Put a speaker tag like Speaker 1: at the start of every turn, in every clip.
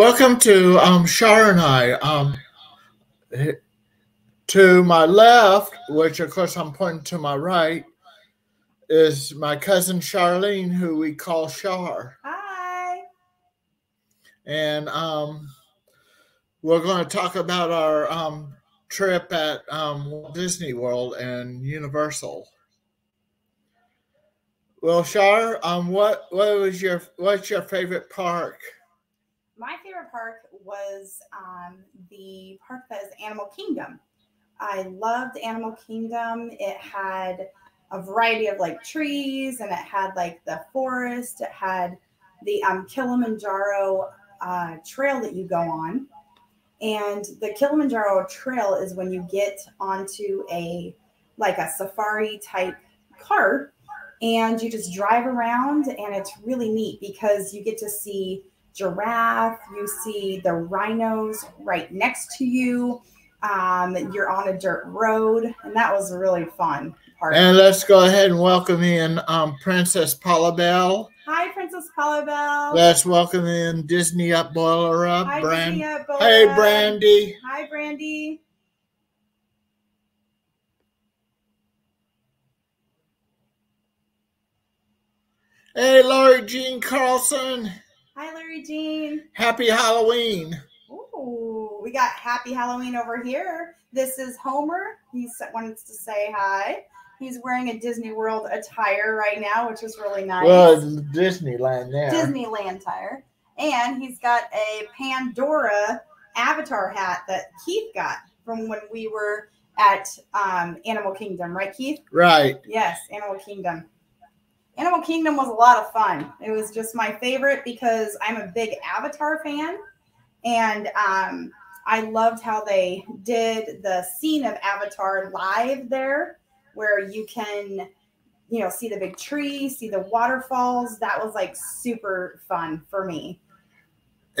Speaker 1: Welcome to um, Shar and I. Um, to my left, which of course I'm pointing to my right, is my cousin Charlene, who we call Shar.
Speaker 2: Hi.
Speaker 1: And um, we're going to talk about our um, trip at um, Walt Disney World and Universal. Well, Char, um, what what was your what's your favorite park?
Speaker 2: My favorite park was um, the park that is Animal Kingdom. I loved Animal Kingdom. It had a variety of like trees and it had like the forest. It had the um, Kilimanjaro uh, trail that you go on. And the Kilimanjaro trail is when you get onto a like a safari type cart and you just drive around and it's really neat because you get to see giraffe, you see the rhinos right next to you. Um, you're on a dirt road, and that was a really fun part.
Speaker 1: And let's go ahead and welcome in um, Princess Paula Bell.
Speaker 2: Hi, Princess Paula Bell.
Speaker 1: Let's welcome in Disney Up Boiler Up.
Speaker 2: Hi,
Speaker 1: Brand-
Speaker 2: Disney Up, Boiler
Speaker 1: Hey. Brandy.
Speaker 2: Hi, Brandy.
Speaker 1: Hey, Laurie Jean Carlson.
Speaker 2: Hi, Larry Jean.
Speaker 1: Happy Halloween.
Speaker 2: Ooh, we got Happy Halloween over here. This is Homer. He wants to say hi. He's wearing a Disney World attire right now, which is really nice.
Speaker 1: Well, Disneyland there.
Speaker 2: Disneyland attire. And he's got a Pandora avatar hat that Keith got from when we were at um, Animal Kingdom, right, Keith?
Speaker 1: Right.
Speaker 2: Yes, Animal Kingdom. Animal Kingdom was a lot of fun. It was just my favorite because I'm a big Avatar fan. And um, I loved how they did the scene of Avatar live there, where you can, you know, see the big tree, see the waterfalls. That was like super fun for me.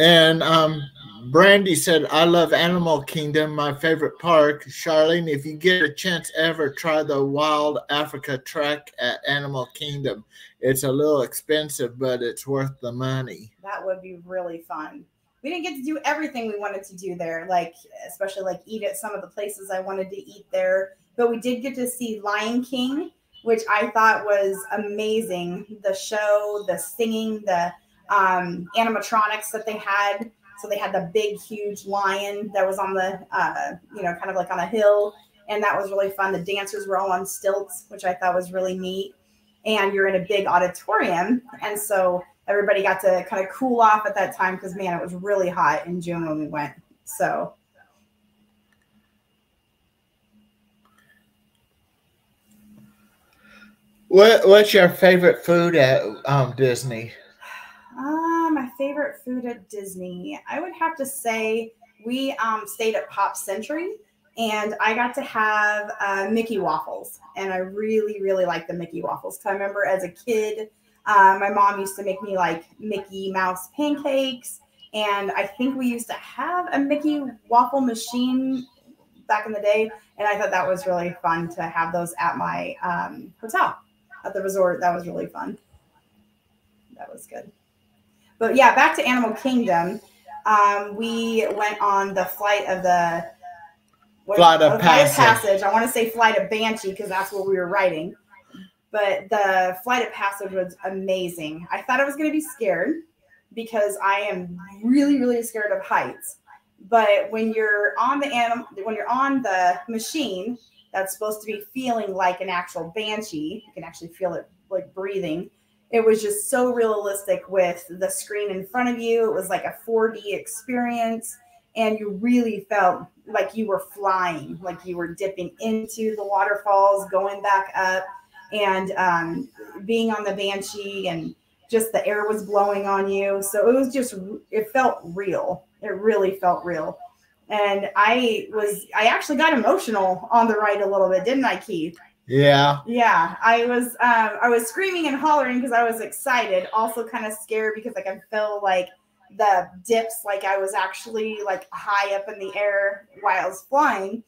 Speaker 1: And um, Brandy said, I love Animal Kingdom, my favorite park. Charlene, if you get a chance ever, try the Wild Africa Trek at Animal Kingdom. It's a little expensive, but it's worth the money.
Speaker 2: That would be really fun. We didn't get to do everything we wanted to do there, like especially like eat at some of the places I wanted to eat there. But we did get to see Lion King, which I thought was amazing. The show, the singing, the um, animatronics that they had. So they had the big, huge lion that was on the, uh, you know, kind of like on a hill, and that was really fun. The dancers were all on stilts, which I thought was really neat. And you're in a big auditorium, and so everybody got to kind of cool off at that time because man, it was really hot in June when we went. So
Speaker 1: What What's your favorite food at um, Disney?
Speaker 2: Uh, my favorite food at Disney, I would have to say we um, stayed at Pop Century, and I got to have uh, Mickey waffles, and I really, really like the Mickey waffles. Cause I remember as a kid, uh, my mom used to make me like Mickey Mouse pancakes, and I think we used to have a Mickey waffle machine back in the day, and I thought that was really fun to have those at my um, hotel at the resort. That was really fun. That was good. But yeah, back to Animal Kingdom. Um, we went on the flight of the what-
Speaker 1: Flight of
Speaker 2: uh, Flight of
Speaker 1: Passage.
Speaker 2: Passage. I want to say Flight of Banshee because that's what we were writing. But the Flight of Passage was amazing. I thought I was going to be scared because I am really, really scared of heights. But when you're on the animal, when you're on the machine that's supposed to be feeling like an actual banshee, you can actually feel it like breathing it was just so realistic with the screen in front of you. It was like a 4D experience, and you really felt like you were flying, like you were dipping into the waterfalls, going back up, and um, being on the Banshee, and just the air was blowing on you. So it was just, it felt real. It really felt real. And I was, I actually got emotional on the ride a little bit, didn't I, Keith?
Speaker 1: Yeah.
Speaker 2: Yeah, I was um, I was screaming and hollering because I was excited, also kind of scared because like I feel like the dips like I was actually like high up in the air while I was flying.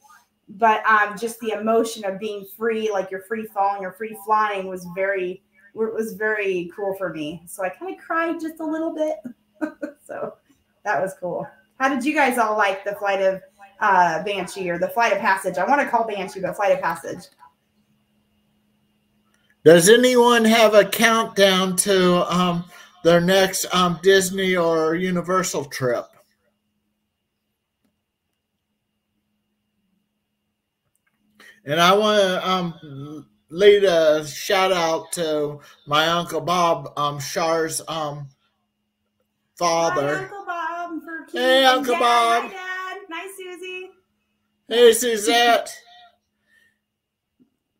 Speaker 2: But um, just the emotion of being free, like you're free falling or free flying, was very was very cool for me. So I kind of cried just a little bit. so That was cool. How did you guys all like the flight of uh, Banshee or the flight of passage? I want to call Banshee, but flight of passage.
Speaker 1: Does anyone have a countdown to um, their next um, Disney or Universal trip? And I want to um, lead a shout out to my uncle Bob, um, Char's um, father.
Speaker 2: Hi, Uncle Bob.
Speaker 1: Hey, Uncle
Speaker 2: Dad.
Speaker 1: Bob.
Speaker 2: Hi, Dad. Nice, Susie.
Speaker 1: Hey, Suzette.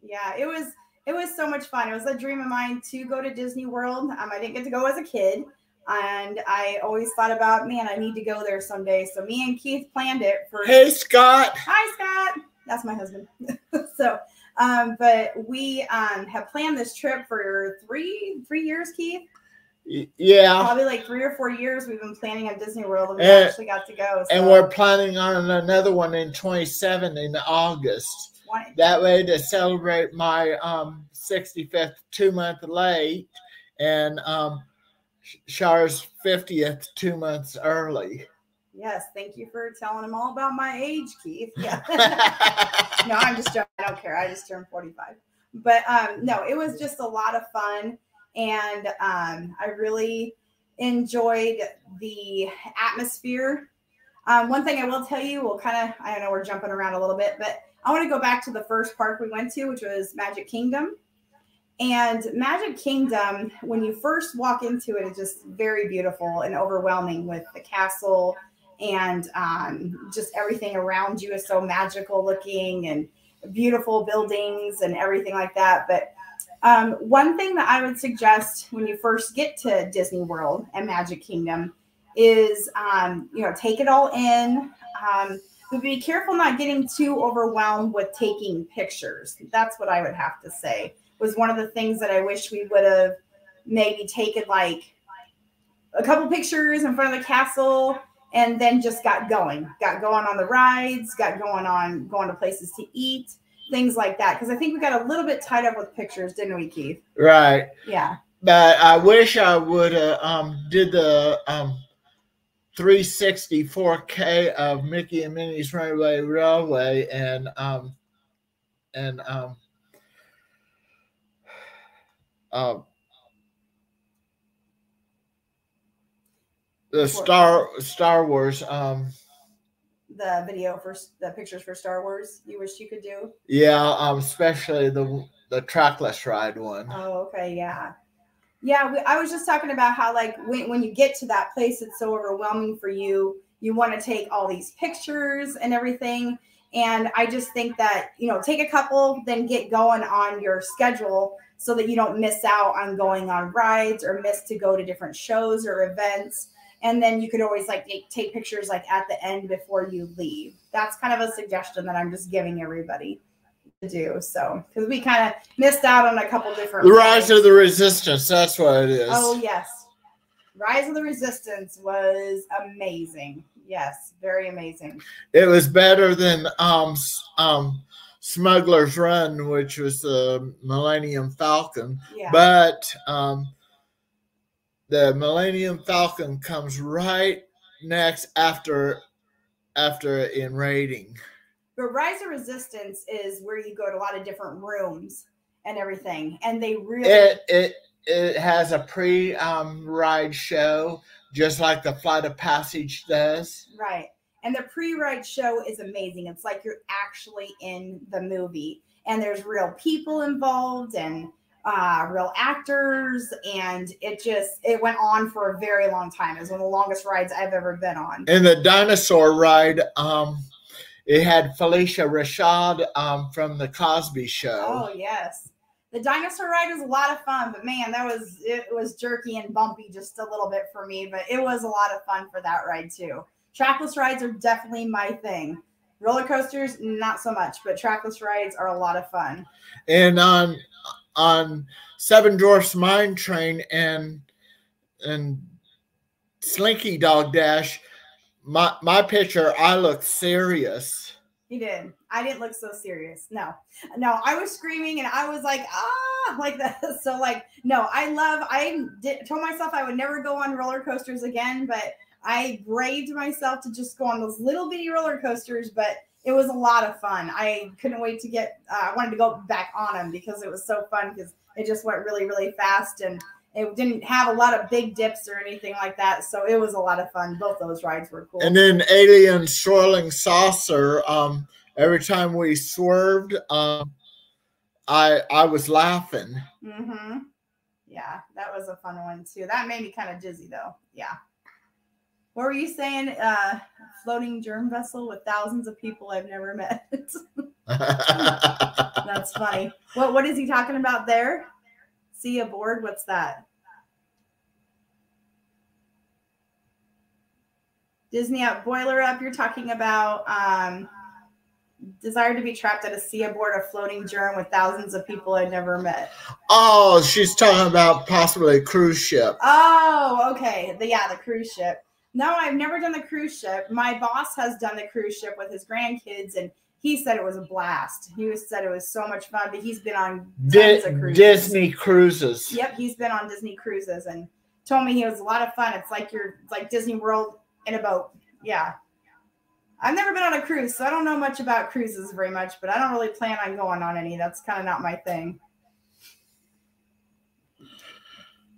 Speaker 2: Yeah, it was it was so much fun. It was a dream of mine to go to Disney World. Um, I didn't get to go as a kid, and I always thought about, man, I need to go there someday. So me and Keith planned it for.
Speaker 1: Hey, Scott.
Speaker 2: Hi, Scott. That's my husband. so, um, but we um have planned this trip for three three years, Keith.
Speaker 1: Yeah.
Speaker 2: Probably like three or four years. We've been planning on Disney World, and we
Speaker 1: And-
Speaker 2: actually got to go.
Speaker 1: And we're planning on another one in 27 in August.
Speaker 2: 20
Speaker 1: That way to celebrate my um 65th two month late and um Char's 50th two months early.
Speaker 2: Yes, thank you for telling him all about my age, Keith. Yeah. no, I'm just joking. I don't care. I just turned 45. But um, no, it was just a lot of fun. And um, I really enjoyed the atmosphere. Um, one thing I will tell you, we'll kind of, I don't know, we're jumping around a little bit, but I want to go back to the first park we went to, which was Magic Kingdom. And Magic Kingdom, when you first walk into it, it's just very beautiful and overwhelming with the castle and um, just everything around you is so magical looking and beautiful buildings and everything like that. But um, one thing that I would suggest when you first get to Disney World and Magic Kingdom is, um, you know, take it all in. Um, be careful not getting too overwhelmed with taking pictures. That's what I would have to say. Was one of the things that I wish we would have maybe taken like a couple pictures in front of the castle and then just got going got going on the rides got going on going to places to eat things like that because i think we got a little bit tied up with pictures didn't we keith
Speaker 1: right.
Speaker 2: yeah
Speaker 1: But I wish I would have um did the um 364k of Mickey and Minnie's Runaway Railway and um and um uh, the Star Star Wars um
Speaker 2: the video for the pictures for star wars you wish you could do?
Speaker 1: Yeah um especially the the trackless ride one.
Speaker 2: oh okay yeah yeah we, i was just talking about how like when, when you get to that place it's so overwhelming for you. You want to take all these pictures and everything. And i just think that you know take a couple then get going on your schedule so that you don't miss out on going on rides or miss to go to different shows or events. And then you could always like take, take pictures like at the end before you leave. That's kind of a suggestion that i'm just giving everybody do so because we kind of missed out on a couple different
Speaker 1: The Rise
Speaker 2: rides.
Speaker 1: of the Resistance, that's what it is.
Speaker 2: Oh yes, Rise of the Resistance was amazing. Yes, very amazing.
Speaker 1: It was better than um um Smuggler's Run, which was the Millennium Falcon.
Speaker 2: Yeah,
Speaker 1: But um the Millennium Falcon comes right next after after in rating.
Speaker 2: But Rise of Resistance is where you go to a lot of different rooms and everything, and they really
Speaker 1: It it it has a pre um ride show just like the Flight of Passage does.
Speaker 2: right. And the pre-ride show is amazing. It's like you're actually in the movie, and there's real people involved and uh, real actors, and it just it went on for a very long time. It was one of the longest rides I've ever been on.
Speaker 1: And the dinosaur ride, um it had Phylicia Rashad um from the Cosby show.
Speaker 2: Oh yes. The dinosaur ride was a lot of fun, but man, that was it was jerky and bumpy just a little bit for me, but it was a lot of fun for that ride too. Trackless rides are definitely my thing. Roller coasters, not so much, but trackless rides are a lot of fun.
Speaker 1: and on on Seven Dwarfs Mine Train and and Slinky Dog Dash, my my picture, I look serious.
Speaker 2: He did. I didn't look so serious. No, no, I was screaming and I was like, ah, like that. So, like, no, I love, I did, told myself I would never go on roller coasters again, but I braved myself to just go on those little bitty roller coasters, but it was a lot of fun. I couldn't wait to get. Uh, I wanted to go back on them because it was so fun because it just went really really fast and it didn't have a lot of big dips or anything like that. So it was a lot of fun. Both those rides were cool.
Speaker 1: And then Alien Swirling Saucer. Um, every time we swerved, um, I I was laughing.
Speaker 2: Mm-hmm. Yeah, that was a fun one too. That made me kind of dizzy though. Yeah. What were you saying? Uh, floating germ vessel with thousands of people I've never met. That's funny. What What is he talking about there? See a board? What's that? Disney up boiler up. You're talking about um, desire to be trapped at a sea aboard a floating germ with thousands of people I'd never met.
Speaker 1: oh, she's talking about possibly a cruise ship.
Speaker 2: Oh, okay. The, yeah, the cruise ship. No, I've never done the cruise ship. My boss has done the cruise ship with his grandkids, and he said it was a blast. He was, said it was so much fun, but he's been on
Speaker 1: Di-
Speaker 2: cruises.
Speaker 1: Disney cruises.
Speaker 2: Yep, he's been on Disney cruises and told me he was a lot of fun. It's like you're like Disney World in a boat. Yeah. I've never been on a cruise, so I don't know much about cruises very much, but I don't really plan on going on any. That's kind of not my thing.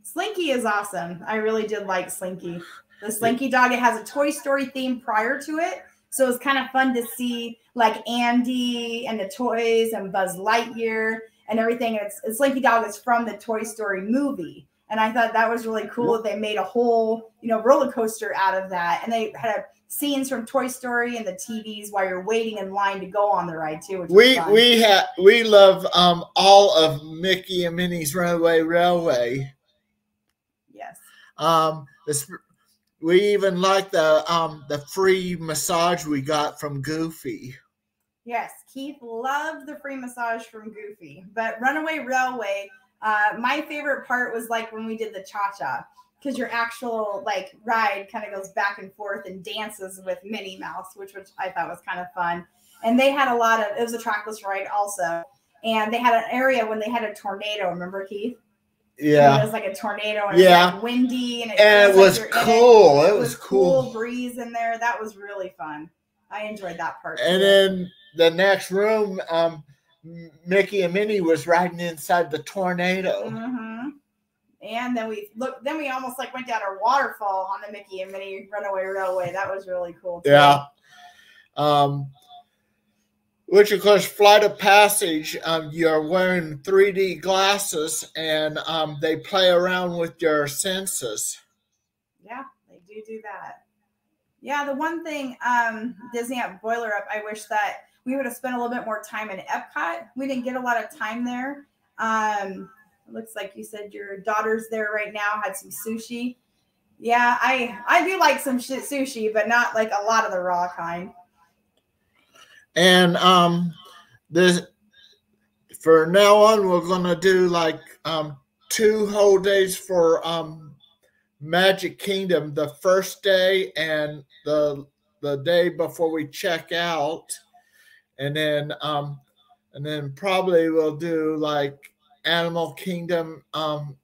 Speaker 2: Slinky is awesome. I really did like Slinky. The Slinky dog, it has a Toy Story theme prior to it. So it's kind of fun to see like Andy and the toys and Buzz Lightyear and everything. It's, it's Slinky Dog is from the Toy Story movie. And I thought that was really cool that they made a whole, you know, roller coaster out of that. And they had a, scenes from Toy Story and the TVs while you're waiting in line to go on the ride too.
Speaker 1: We we have we love um all of Mickey and Minnie's Runaway Railway.
Speaker 2: yes.
Speaker 1: Um, this, we even like the um the free massage we got from Goofy.
Speaker 2: Yes, Keith loved the free massage from Goofy, but Runaway Railway. Uh, my favorite part was like when we did the cha cha, because your actual like ride kind of goes back and forth and dances with Minnie Mouse, which which I thought was kind of fun. And they had a lot of it was a trackless ride also, and they had an area when they had a tornado. Remember Keith?
Speaker 1: Yeah,
Speaker 2: it was like a tornado and
Speaker 1: Yeah.
Speaker 2: it was like windy and it,
Speaker 1: and it
Speaker 2: like
Speaker 1: was cool. It,
Speaker 2: It
Speaker 1: was
Speaker 2: was cool
Speaker 1: cool.
Speaker 2: breeze in there. That was really fun. I enjoyed that part.
Speaker 1: And then the next room, um, Mickey and Minnie was riding inside the tornado.
Speaker 2: hmm And then we look. Then we almost like went down a waterfall on the Mickey and Minnie Runaway Railway. That was really cool. Too.
Speaker 1: Yeah. Um, which of course, Flight of Passage, um, you're wearing 3D glasses and um, they play around with your senses.
Speaker 2: Yeah, they do do that. Yeah, the one thing um, Disney at Boiler Up, I wish that we would have spent a little bit more time in Epcot. We didn't get a lot of time there. Um, looks like you said your daughter's there right now. Had some sushi. Yeah, I I do like some sushi, but not like a lot of the raw kind.
Speaker 1: And um, this for now on, we're gonna do like um, two whole days for um, Magic Kingdom. The first day and the the day before we check out, and then um, and then probably we'll do like Animal Kingdom, um,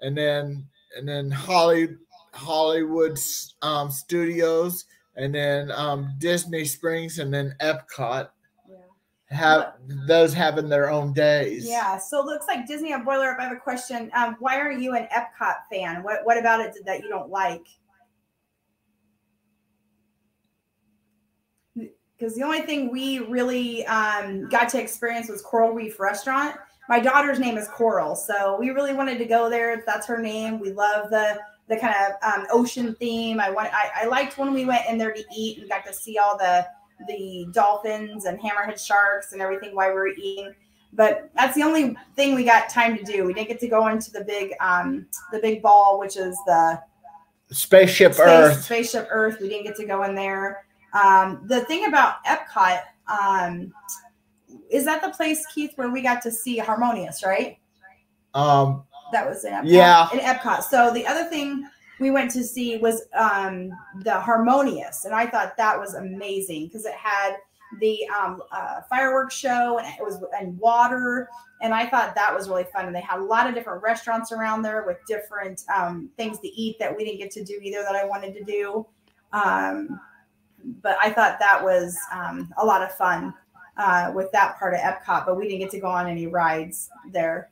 Speaker 1: and then and then Holly Hollywood um, Studios, and then um, Disney Springs, and then Epcot.
Speaker 2: Yeah.
Speaker 1: Have those having their own days?
Speaker 2: Yeah, so it looks like Disney at Boiler Up. I have a question. Um, why aren't you an Epcot fan? What what about it that you don't like? Because the only thing we really um, got to experience was Coral Reef Restaurant. My daughter's name is Coral, so we really wanted to go there. That's her name. We love the the kind of um, ocean theme. I want. I, I liked when we went in there to eat and got to see all the the dolphins and hammerhead sharks and everything while we were eating but that's the only thing we got time to do. We didn't get to go into the big um the big ball, which is the
Speaker 1: Spaceship
Speaker 2: space,
Speaker 1: Earth.
Speaker 2: spaceship Earth. We didn't get to go in there. Um, the thing about Epcot, um, is that the place, Keith, where we got to see Harmonious, right?
Speaker 1: Um,
Speaker 2: That was in Epcot.
Speaker 1: Yeah.
Speaker 2: In Epcot. So the other thing we went to see was um, the Harmonious, and I thought that was amazing because it had the um, uh, fireworks show and it was and water and i thought that was really fun and they had a lot of different restaurants around there with different um, things to eat that we didn't get to do either that i wanted to do um, but i thought that was um, a lot of fun uh, with that part of epcot but we didn't get to go on any rides there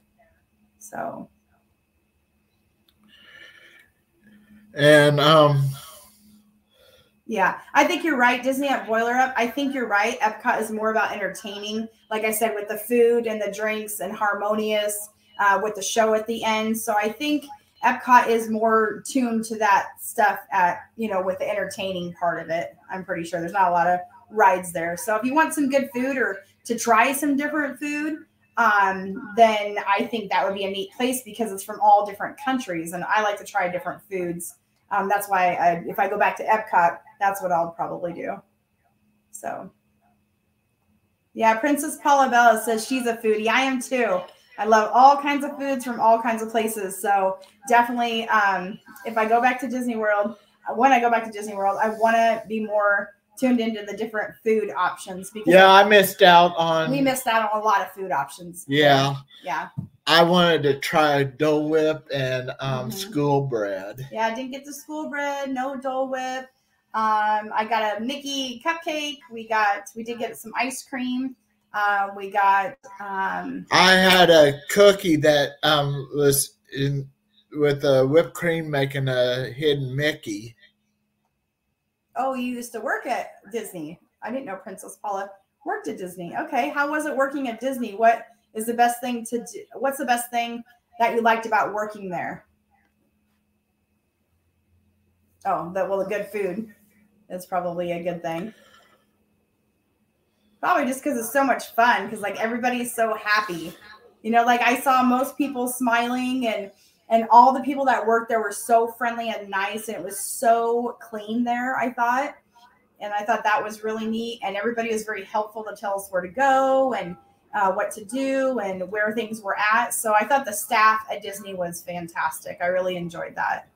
Speaker 2: so
Speaker 1: and um
Speaker 2: yeah, I think you're right. Disney at Boiler Up. I think you're right. Epcot is more about entertaining, like I said, with the food and the drinks and harmonious uh, with the show at the end. So I think Epcot is more tuned to that stuff at you know with the entertaining part of it. I'm pretty sure there's not a lot of rides there. So if you want some good food or to try some different food, um, then I think that would be a neat place because it's from all different countries, and I like to try different foods. Um, that's why I, if I go back to Epcot, that's what I'll probably do. So, yeah, Princess Paula Bella says she's a foodie. I am too. I love all kinds of foods from all kinds of places. So definitely, um, if I go back to Disney World, when I go back to Disney World, I want to be more tuned into the different food options
Speaker 1: because yeah, I missed out on.
Speaker 2: We missed out on a lot of food options.
Speaker 1: Yeah,
Speaker 2: yeah.
Speaker 1: I wanted to try Dole Whip and um, mm-hmm. school bread.
Speaker 2: Yeah, I didn't get the school bread. No Dole Whip. Um, I got a Mickey cupcake. We got we did get some ice cream. Uh, we got. Um,
Speaker 1: I had a cookie that um, was in with a whipped cream making a hidden Mickey.
Speaker 2: Oh, you used to work at Disney. I didn't know Princess Paula worked at Disney. Okay, how was it working at Disney? What is the best thing to do? What's the best thing that you liked about working there? Oh, that well, good food is probably a good thing. Probably just because it's so much fun, because like everybody's so happy. You know, like I saw most people smiling and and all the people that worked there were so friendly and nice and it was so clean there, I thought. And I thought that was really neat. And everybody was very helpful to tell us where to go and uh, what to do and where things were at. So I thought the staff at Disney was fantastic. I really enjoyed that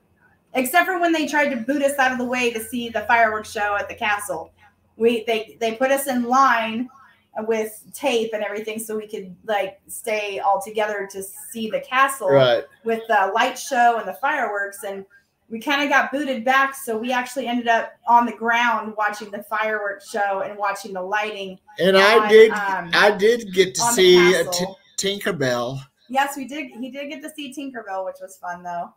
Speaker 2: except for when they tried to boot us out of the way to see the fireworks show at the castle. We they they put us in line with tape and everything so we could like stay all together to see the castle
Speaker 1: right.
Speaker 2: with the light show and the fireworks and we kind of got booted back so we actually ended up on the ground watching the fireworks show and watching the lighting
Speaker 1: and on, i did um, i did get to see t- tinkerbell.
Speaker 2: Yes we did he did get to see tinkerbell which was fun though.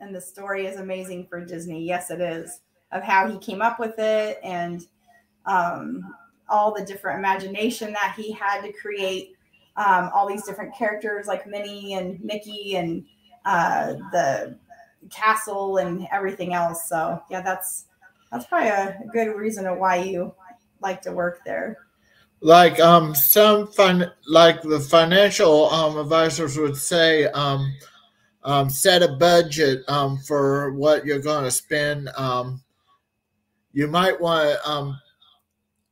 Speaker 2: And the story is amazing for Disney. Yes, it is of how he came up with it and um, all the different imagination that he had to create um, all these different characters like Minnie and Mickey and uh, the castle and everything else. So yeah, that's that's probably a good reason of why you like to work there.
Speaker 1: Like um some fun like the financial um advisors would say um um, set a budget um, for what you're going to spend. Um, you might want to um,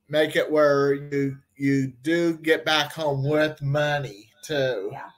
Speaker 1: make it where you you do get back home with money too.
Speaker 2: Yeah,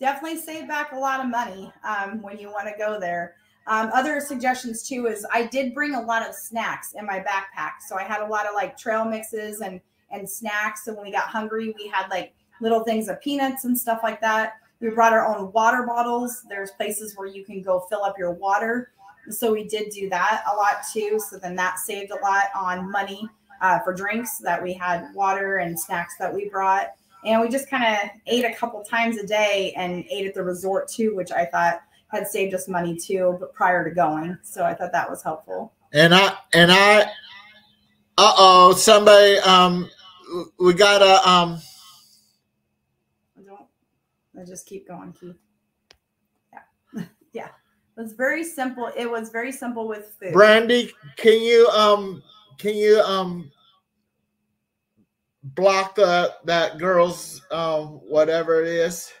Speaker 2: definitely save back a lot of money um, when you want to go there. Um, other suggestions too is I did bring a lot of snacks in my backpack, so I had a lot of like trail mixes and and snacks. So when we got hungry, we had like little things of peanuts and stuff like that. We brought our own water bottles. There's places where you can go fill up your water. So we did do that a lot too. So then that saved a lot on money uh, for drinks that we had water and snacks that we brought. And we just kind of ate a couple times a day and ate at the resort too, which I thought had saved us money too, but prior to going. So I thought that was helpful.
Speaker 1: And I and I uh oh, somebody um we got a um
Speaker 2: I don't, I just keep going, Keith. Yeah. yeah. It was very simple. It was very simple with food.
Speaker 1: Brandy, can you um can you um block the that girl's um whatever it is?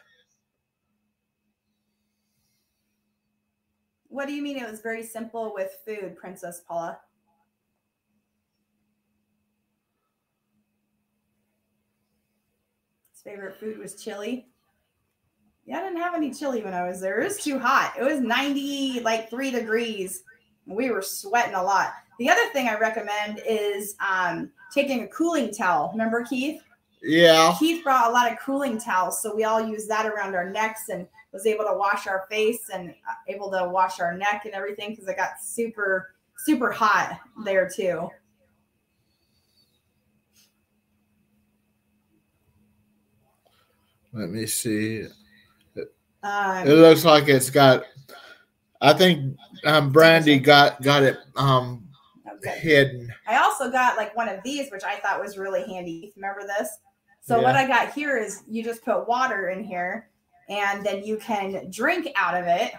Speaker 2: What do you mean it was very simple with food, Princess Paula? His favorite food was chili. Yeah, I didn't have any chili when I was there. It was too hot. It was 90, like three degrees. We were sweating a lot. The other thing I recommend is um, taking a cooling towel. Remember, Keith?
Speaker 1: Yeah.
Speaker 2: Keith brought a lot of cooling towels, so we all used that around our necks and was able to wash our face and uh, able to wash our neck and everything because it got super super hot there too.
Speaker 1: Let me see.
Speaker 2: Um,
Speaker 1: It looks like it's got. I think um, Brandy got got it um. Hidden.
Speaker 2: I also got like one of these, which I thought was really handy. Remember this? So
Speaker 1: Yeah.
Speaker 2: what I got here is you just put water in here, and then you can drink out of it,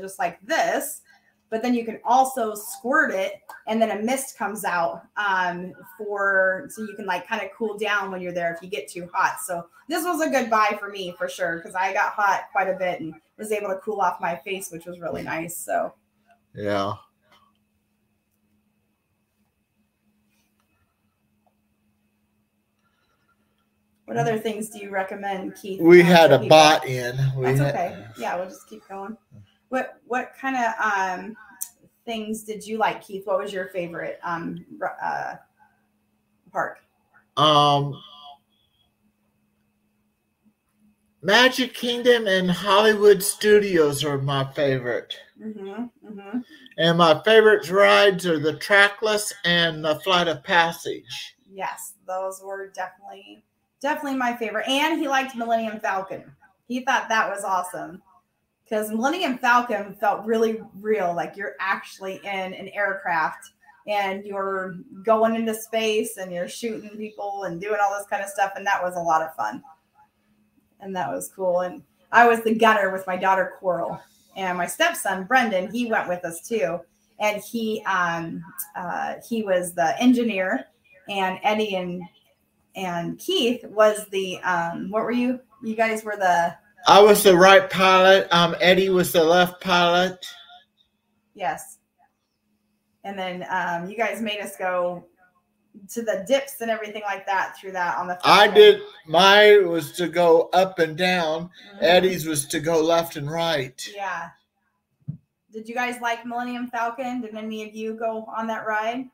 Speaker 2: just like this. But then you can also squirt it, and then a mist comes out um, for so you can like kind of cool down when you're there if you get too hot. So this was a good buy for me for sure because I got hot quite a bit and was able to cool off my face, which was really nice. So
Speaker 1: Yeah.
Speaker 2: What other things do you recommend, Keith?
Speaker 1: We had a
Speaker 2: people?
Speaker 1: bot in. We
Speaker 2: That's
Speaker 1: had-
Speaker 2: okay. Yeah, we'll just keep going. What what kind of um things did you like, Keith? What was your favorite um uh park?
Speaker 1: Um, Magic Kingdom and Hollywood Studios are my favorite.
Speaker 2: Mm-hmm. Mm-hmm.
Speaker 1: And my favorite rides are the Trackless and the Flight of Passage.
Speaker 2: Yes, those were definitely definitely my favorite. And he liked Millennium Falcon. He thought that was awesome. Because Millennium Falcon felt really real, like you're actually in an aircraft and you're going into space and you're shooting people and doing all this kind of stuff. And that was a lot of fun. And that was cool. And I was the gunner with my daughter Coral. And my stepson, Brendan, he went with us too. And he um uh he was the engineer and Eddie and and Keith was the um what were you? You guys were the
Speaker 1: I was the right pilot. Um, Eddie was the left pilot.
Speaker 2: yes. And then um you guys made us go to the dips and everything like that through that on the
Speaker 1: I did. Mine was to go up and down.
Speaker 2: Mhm.
Speaker 1: Eddie's was to go left and right.
Speaker 2: Yeah. Did you guys like Millennium Falcon? Did any of you go on that ride?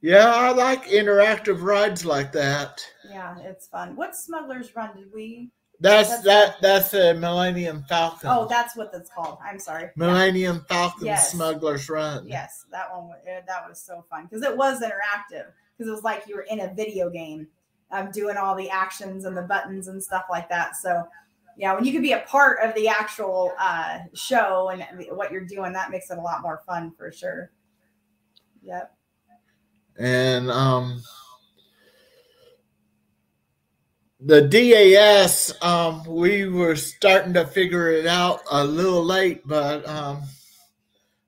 Speaker 1: Yeah, I like interactive rides like that.
Speaker 2: Yeah, it's fun. What Smuggler's Run did we?
Speaker 1: That's
Speaker 2: That's
Speaker 1: that. That's a Millennium Falcon.
Speaker 2: Oh, that's what that's called. I'm sorry. Yeah.
Speaker 1: Millennium Falcon
Speaker 2: Yes.
Speaker 1: Smuggler's Run.
Speaker 2: Yes, that one. eh, That was so fun because it was interactive. Because it was like you were in a video game, um, doing all the actions and the buttons and stuff like that. So, yeah, when you could be a part of the actual uh, show and what you're doing, that makes it a lot more fun for sure. Yep.
Speaker 1: And um the DAS um we were starting to figure it out a little late but um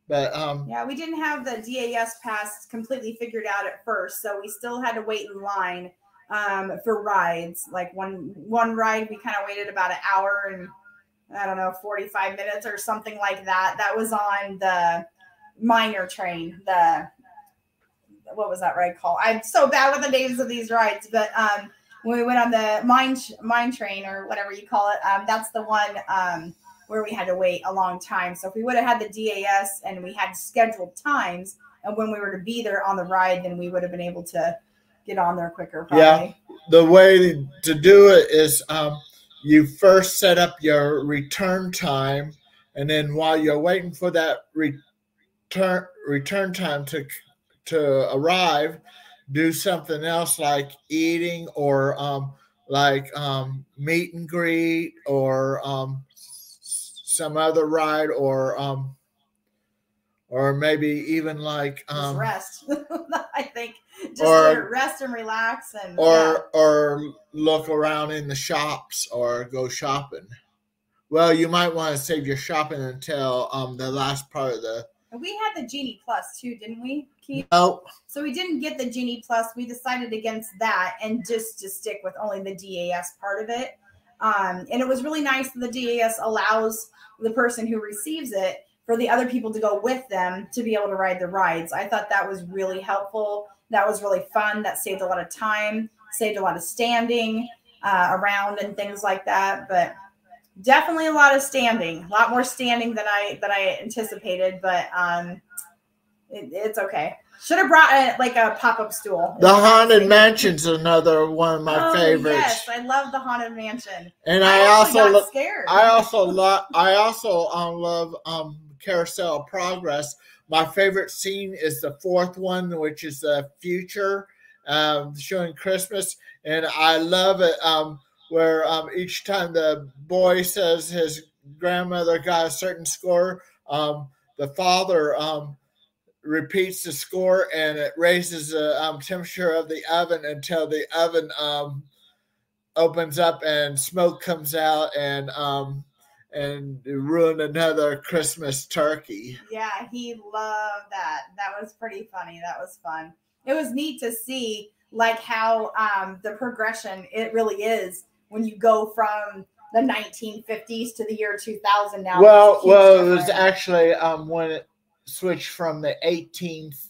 Speaker 1: but um
Speaker 2: Yeah, we didn't have the DAS pass completely figured out at first, so we still had to wait in line um, for rides. Like one one ride, we kind of waited about an hour and I don't know, forty five minutes or something like that. That was on the minor train. The what was that ride called? I'm so bad with the names of these rides, but um, when we went on the mine mine train or whatever you call it, um, that's the one. Um, where we had to wait a long time. So if we would have had the DAS and we had scheduled times and when we were to be there on the ride, then we would have been able to get on there quicker. Probably.
Speaker 1: Yeah. the way to do it is um you first set up your return time and then while you're waiting for that return return time to to arrive do something else like eating or um like um meet and greet or um some other ride or um or maybe even like
Speaker 2: Just
Speaker 1: um
Speaker 2: rest. I think just
Speaker 1: or-
Speaker 2: to rest and relax and
Speaker 1: or
Speaker 2: yeah.
Speaker 1: or look around in the shops or go shopping. Well, you might want to save your shopping until um the last part of the.
Speaker 2: And we had the Genie Plus too, didn't we, Keith?
Speaker 1: Oh,
Speaker 2: So we didn't get the Genie Plus. We decided against that and just to stick with only the DAS part of it. Um, and it was really nice that the DAS allows the person who receives it for the other people to go with them to be able to ride the rides. I thought that was really helpful. That was really fun. That saved a lot of time, saved a lot of standing uh, around and things like that. But definitely a lot of standing, a lot more standing than I than I anticipated, but um, it, it's okay. Should have brought a, like a pop up stool.
Speaker 1: The Haunted Mansion's another one of my
Speaker 2: oh,
Speaker 1: favorites.
Speaker 2: Yes, I love the Haunted Mansion.
Speaker 1: And
Speaker 2: I,
Speaker 1: I, also lo-
Speaker 2: scared.
Speaker 1: I also love I also um, love um, Carousel Progress. My favorite scene is the fourth one, which is the future, um, showing Christmas, and I love it um, where um, each time the boy says his grandmother got a certain score, um, the father um, repeats the score, and it raises the um, temperature of the oven until the oven um, opens up and smoke comes out, and um, and ruin another Christmas turkey.
Speaker 2: Yeah, he loved that. That was pretty funny. That was fun. It was neat to see like how um the progression it really is when you go from the 1950s to the year 2000 now.
Speaker 1: well,
Speaker 2: It's a huge
Speaker 1: well, it was actually um, when it switched from the 18th,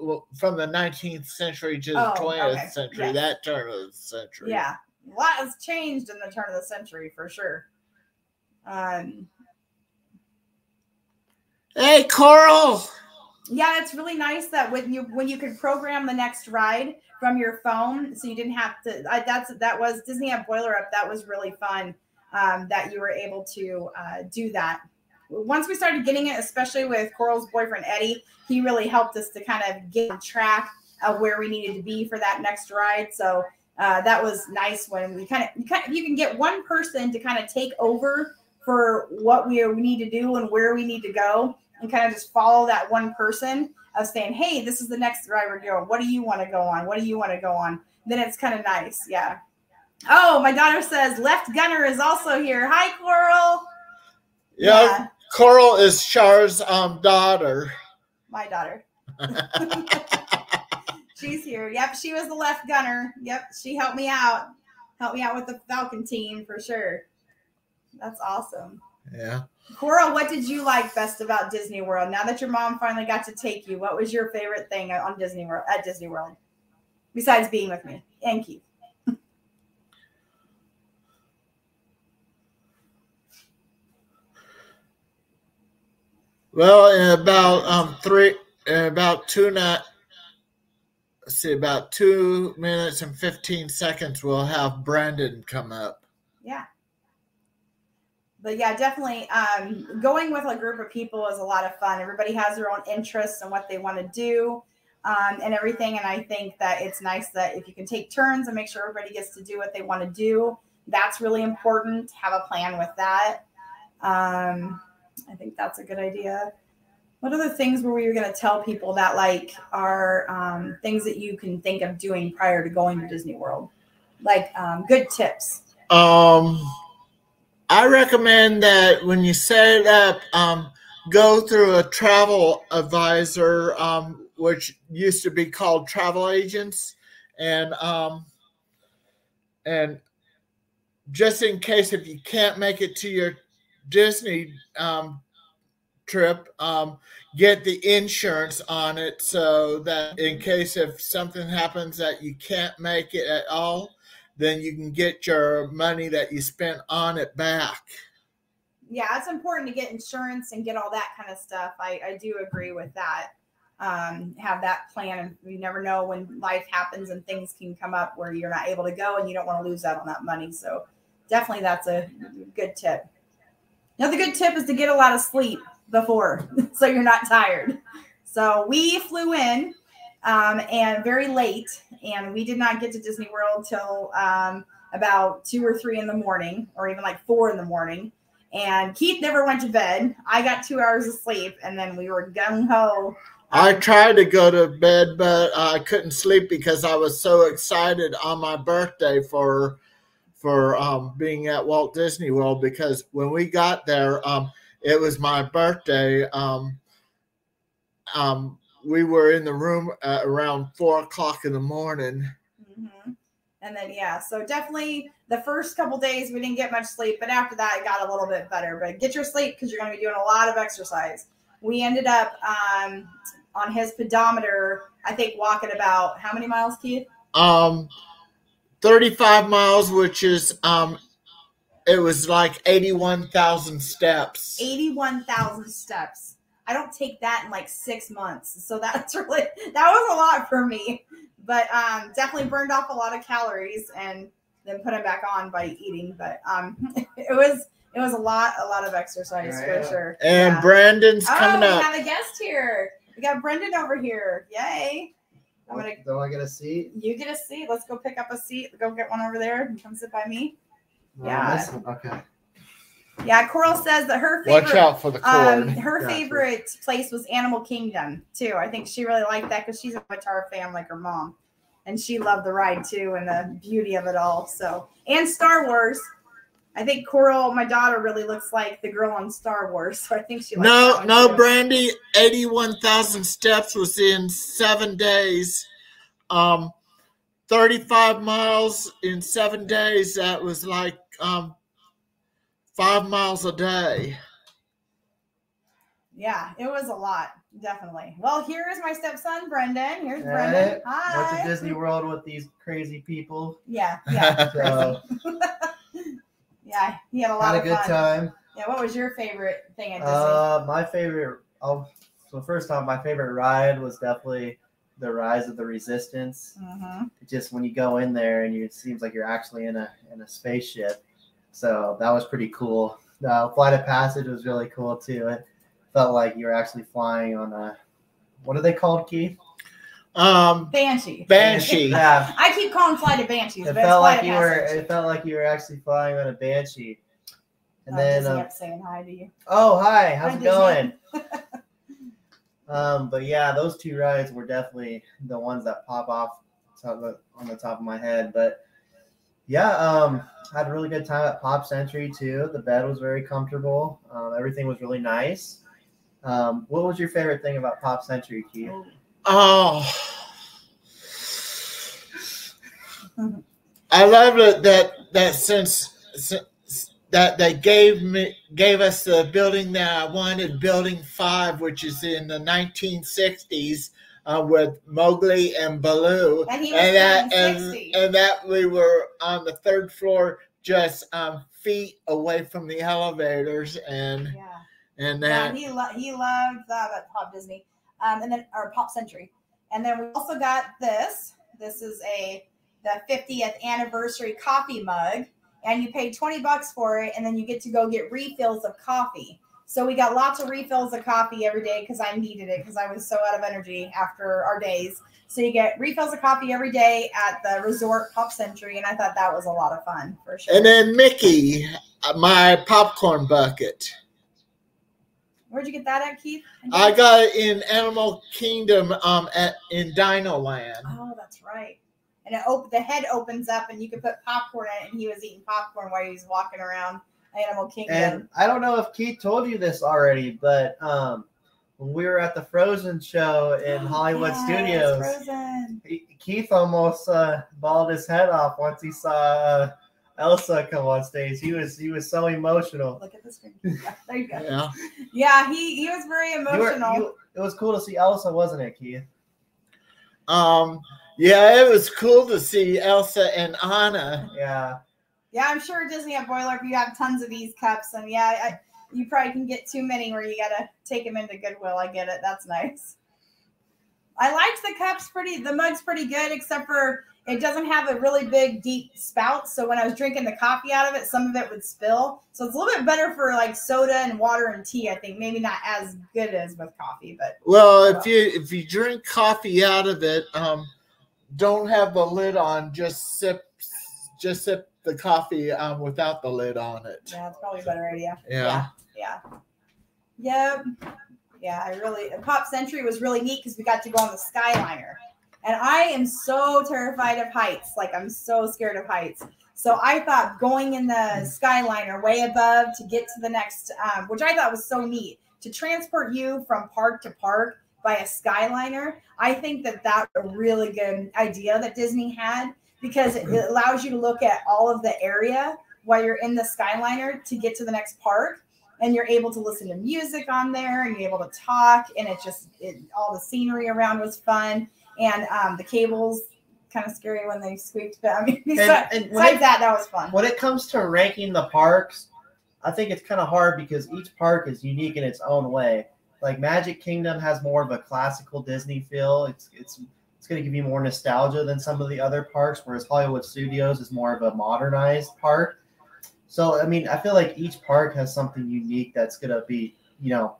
Speaker 1: well, from the 19th century to the
Speaker 2: Oh,
Speaker 1: 20th
Speaker 2: okay.
Speaker 1: century.
Speaker 2: Yes.
Speaker 1: That turn of the century.
Speaker 2: yeah, a lot has changed in the turn of the century for sure. Um,
Speaker 1: Hey, Coral.
Speaker 2: Yeah, it's really nice that when you when you could program the next ride from your phone, so you didn't have to. I, that's that was Disney at Boiler Up. That was really fun. Um, that you were able to uh, do that. Once we started getting it, especially with Coral's boyfriend Eddie, he really helped us to kind of get track of where we needed to be for that next ride. So uh, that was nice when we kind of you kind of you can get one person to kind of take over for what we need to do and where we need to go, and kind of just follow that one person of saying, "Hey, this is the next ride we're going. What do you want to go on? What do you want to go on?" Then it's kind of nice, yeah. Oh, my daughter says Left Gunner is also here. Hi, Coral.
Speaker 1: Yeah, Coral is Char's um, daughter.
Speaker 2: my daughter. She's here. Yep, she was the left gunner. Yep, she helped me out. Helped me out with the Falcon team for sure. That's awesome.
Speaker 1: Yeah.
Speaker 2: Cora, what did you like best about Disney World? Now that your mom finally got to take you, what was your favorite thing on Disney World at Disney World? Besides being with me and Keith.
Speaker 1: Well, in about um three, in about two not. Let's see, about two minutes and fifteen seconds, we'll have Brandon come up.
Speaker 2: Yeah. But yeah, definitely um, going with a group of people is a lot of fun. Everybody has their own interests and what they want to do um, and everything. And I think that it's nice that if you can take turns and make sure everybody gets to do what they want to do, that's really important. Have a plan with that. Um, I think that's a good idea. What other things were we going to tell people that like are um, things that you can think of doing prior to going to Disney World? Like um, good tips.
Speaker 1: Um, I recommend that when you set it up, um, go through a travel advisor, um, which used to be called travel agents, and um, and just in case if you can't make it to your Disney um, trip, um, get the insurance on it so that in case if something happens that you can't make it at all, then you can get your money that you spent on it back.
Speaker 2: yeah, it's important to get insurance and get all that kind of stuff. I, I do agree with that. Um, have that plan, and you never know when life happens and things can come up where you're not able to go, and you don't want to lose out on that money. So, definitely, that's a good tip. Another good tip is to get a lot of sleep before, so you're not tired. So we flew in um, and very late, and we did not get to Disney World till um, about two or three in the morning, or even like four in the morning. And Keith never went to bed. I got two hours of sleep, and then we were gung ho.
Speaker 1: I tried to go to bed, but I couldn't sleep because I was so excited on my birthday for for um, being at Walt Disney World. Because when we got there, um, it was my birthday. Um, um, we were in the room uh, around four o'clock in the morning.
Speaker 2: Mhm. And then yeah, so definitely the first couple days we didn't get much sleep, but after that it got a little bit better. But get your sleep because you're going to be doing a lot of exercise. We ended up um, on his pedometer, I think walking about how many miles, Keith?
Speaker 1: Um, thirty-five miles, which is um, it was like eighty-one thousand steps.
Speaker 2: 81,000 steps. I don't take that in like six months. So that's really, that was a lot for me. But um, definitely burned off a lot of calories and then put them back on by eating. But um, it was, it was a lot, a lot of exercise
Speaker 3: Right.
Speaker 2: for sure.
Speaker 1: And
Speaker 2: Yeah.
Speaker 1: Brandon's
Speaker 2: Oh,
Speaker 1: coming
Speaker 2: we have a guest here. We got Brendan over here. Yay. I'm gonna
Speaker 3: Don't I get a seat?
Speaker 2: you get a seat. Let's go pick up a seat. Go get one over there and come sit by me.
Speaker 3: No,
Speaker 2: Yeah.
Speaker 3: Okay.
Speaker 2: Yeah, Coral says that her favorite
Speaker 1: Watch out for the cord.
Speaker 2: Um, her
Speaker 3: Gotcha.
Speaker 2: favorite place was Animal Kingdom too. I think she really liked that because she's a Avatar fan like her mom, and she loved the ride too and the beauty of it all. So and Star Wars. I think Coral, my daughter, really looks like the girl on Star Wars. So I think she likes
Speaker 1: no,
Speaker 2: one,
Speaker 1: no,
Speaker 2: too.
Speaker 1: Brandy. Eighty-one thousand steps was in seven days. Um, thirty-five miles in seven days. That was like um, five miles a day.
Speaker 2: Yeah, it was a lot, definitely. Well, here is my stepson, Brendan. Here's
Speaker 3: Hey,
Speaker 2: Brendan.
Speaker 3: Went
Speaker 2: Hi.
Speaker 3: to Disney World with these crazy people.
Speaker 2: Yeah, yeah,
Speaker 3: So
Speaker 2: yeah. He had a lot
Speaker 3: had a
Speaker 2: of
Speaker 3: good
Speaker 2: fun.
Speaker 3: time.
Speaker 2: Yeah. What was your favorite thing at Disney?
Speaker 3: Uh, my favorite. Oh, so first off, my favorite ride was definitely the Rise of the Resistance. Mm-hmm. Just when you go in there and you, it seems like you're actually in a in a spaceship. So that was pretty cool. The Flight of Passage was really cool too. It felt like you were actually flying on a what are they called, Keith?
Speaker 1: Um,
Speaker 2: Banshee.
Speaker 1: Banshee.
Speaker 3: Yeah,
Speaker 2: I keep calling flight of banshees,
Speaker 3: it felt like
Speaker 2: of
Speaker 3: you were. It felt like you were actually flying on a banshee. And
Speaker 2: Oh,
Speaker 3: then,
Speaker 2: Disney
Speaker 3: uh,
Speaker 2: up saying hi to you.
Speaker 3: oh hi, how's
Speaker 2: Hi,
Speaker 3: it
Speaker 2: Disney.
Speaker 3: going? Um, but yeah, those two rides were definitely the ones that pop off top of, on the top of my head. But yeah, um, had a really good time at Pop Century too. The bed was very comfortable. Um, everything was really nice. Um, what was your favorite thing about Pop Century, Keith?
Speaker 1: Oh, I love that that since, since that they gave me gave us the building that I wanted, Building Five, which is in the 1960s uh, with Mowgli and Baloo,
Speaker 2: And he was
Speaker 1: and that and,
Speaker 2: 60.
Speaker 1: and that we were on the third floor, just um, feet away from the elevators, and
Speaker 2: yeah.
Speaker 1: and
Speaker 2: Yeah,
Speaker 1: that
Speaker 2: he lo- he loved uh, Pop Disney, um, and then or Pop Century, and then we also got this. This is a the 50th anniversary coffee mug, and you pay 20 bucks for it, and then you get to go get refills of coffee. So we got lots of refills of coffee every day because I needed it because I was so out of energy after our days. So you get refills of coffee every day at the resort Pop Century, and I thought that was a lot of fun for sure.
Speaker 1: and then Mickey, my popcorn bucket.
Speaker 2: Where'd you get that at, Keith?
Speaker 1: I got it in Animal Kingdom um at in Dino Land.
Speaker 2: Oh, that's right. And it op- the head opens up, and you can put popcorn in it. And he was eating popcorn while he was walking around Animal Kingdom.
Speaker 3: And I don't know if Keith told you this already, but um, when we were at the Frozen show in Hollywood
Speaker 2: Yes,
Speaker 3: Studios,
Speaker 2: Frozen.
Speaker 3: he- Keith almost uh, balled his head off once he saw uh, Elsa come on stage. He was he was so emotional.
Speaker 2: Look at the screen. Yeah, there you go.
Speaker 1: Yeah.
Speaker 2: Yeah, he he was very
Speaker 3: You were-
Speaker 2: emotional.
Speaker 3: you- it was cool to see Elsa, wasn't it, Keith?
Speaker 1: Um yeah, it was cool to see Elsa and Anna.
Speaker 3: Yeah.
Speaker 2: Yeah, I'm sure Disney at Boiler, if you have tons of these cups, and yeah, I, you probably can get too many where you gotta take them into Goodwill. I get it. That's nice. I liked the cups pretty. The mug's pretty good, except for it doesn't have a really big deep spout. So when I was drinking the coffee out of it, some of it would spill. So it's a little bit better for like soda and water and tea. I think maybe not as good as with coffee, but
Speaker 1: Well, if you if you drink coffee out of it, um don't have the lid on, just sip just sip the coffee um without the lid on it.
Speaker 2: yeah, it's probably a better idea.
Speaker 1: Yeah.
Speaker 2: yeah, yeah. Yep. Yeah, I really Pop Century was really neat because we got to go on the Skyliner, and I am so terrified of heights. Like I'm so scared of heights. So I thought going in the Skyliner way above to get to the next, um, which I thought was so neat to transport you from park to park by a Skyliner. I think that that's a really good idea that Disney had because it allows you to look at all of the area while you're in the Skyliner to get to the next park and you're able to listen to music on there and you're able to talk and it just it, all the scenery around was fun and um, the cables kind of scary when they squeaked. But I mean, besides,
Speaker 3: and when,
Speaker 2: besides
Speaker 3: it,
Speaker 2: that, that was fun.
Speaker 3: when it comes to ranking the parks, I think it's kind of hard because each park is unique in its own way. Like Magic Kingdom has more of a classical Disney feel. It's it's going to give you more nostalgia than some of the other parks, whereas Hollywood Studios is more of a modernized park. So I mean, I feel like each park has something unique that's going to be, you know,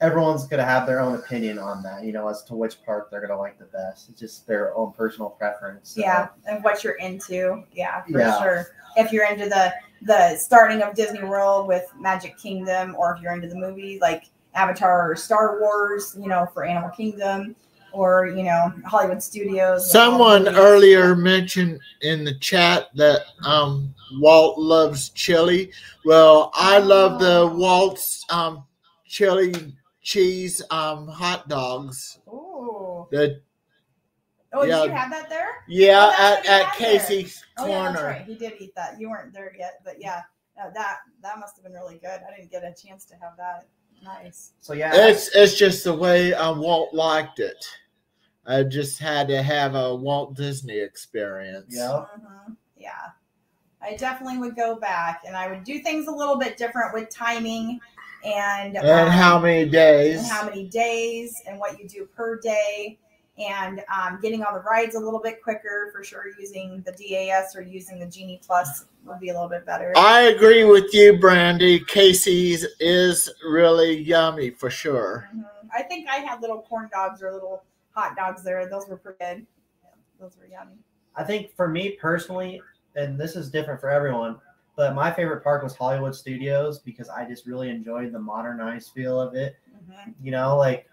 Speaker 3: everyone's going to have their own opinion on that, you know, as to which park they're going to like the best. It's just their own personal preference. So,
Speaker 2: yeah, and what you're into. Yeah, for
Speaker 3: Yeah.
Speaker 2: sure. If you're into the the starting of Disney World with Magic Kingdom, or if you're into the movie like Avatar or Star Wars, you know, for Animal Kingdom, or you know Hollywood Studios. with all the
Speaker 1: Someone earlier mentioned in the chat that um, Walt loves chili. Well, I love the Walt's um, chili cheese um, hot dogs.
Speaker 2: Ooh.
Speaker 1: The
Speaker 2: Oh,
Speaker 1: Yeah.
Speaker 2: did you have that there?
Speaker 1: yeah,
Speaker 2: Oh,
Speaker 1: at, at
Speaker 2: had there.
Speaker 1: Casey's
Speaker 2: Oh yeah, that's
Speaker 1: corner.
Speaker 2: right. He did eat that. You weren't there yet, but yeah, no, that that must have been really good. I didn't get a chance to have that. Nice.
Speaker 3: So yeah,
Speaker 1: It's it's just the way uh, Walt liked it. I just had to have a Walt Disney experience.
Speaker 3: Yeah.
Speaker 2: Mhm. Yeah. I definitely would go back and I would do things a little bit different with timing and
Speaker 1: And
Speaker 2: um,
Speaker 1: how many days?
Speaker 2: and how many days and what you do per day and um, getting on the rides a little bit quicker for sure using the DAS or using the Genie Plus would be a little bit better.
Speaker 1: I agree with you, Brandy. Casey's is really yummy for sure.
Speaker 2: Mhm. I think I had little corn dogs or little hot dogs there. Those were pretty good. Yeah, those were yummy.
Speaker 3: I think for me personally, and this is different for everyone, but my favorite park was Hollywood Studios because I just really enjoyed the modernized feel of it.
Speaker 2: Mhm.
Speaker 3: You know, like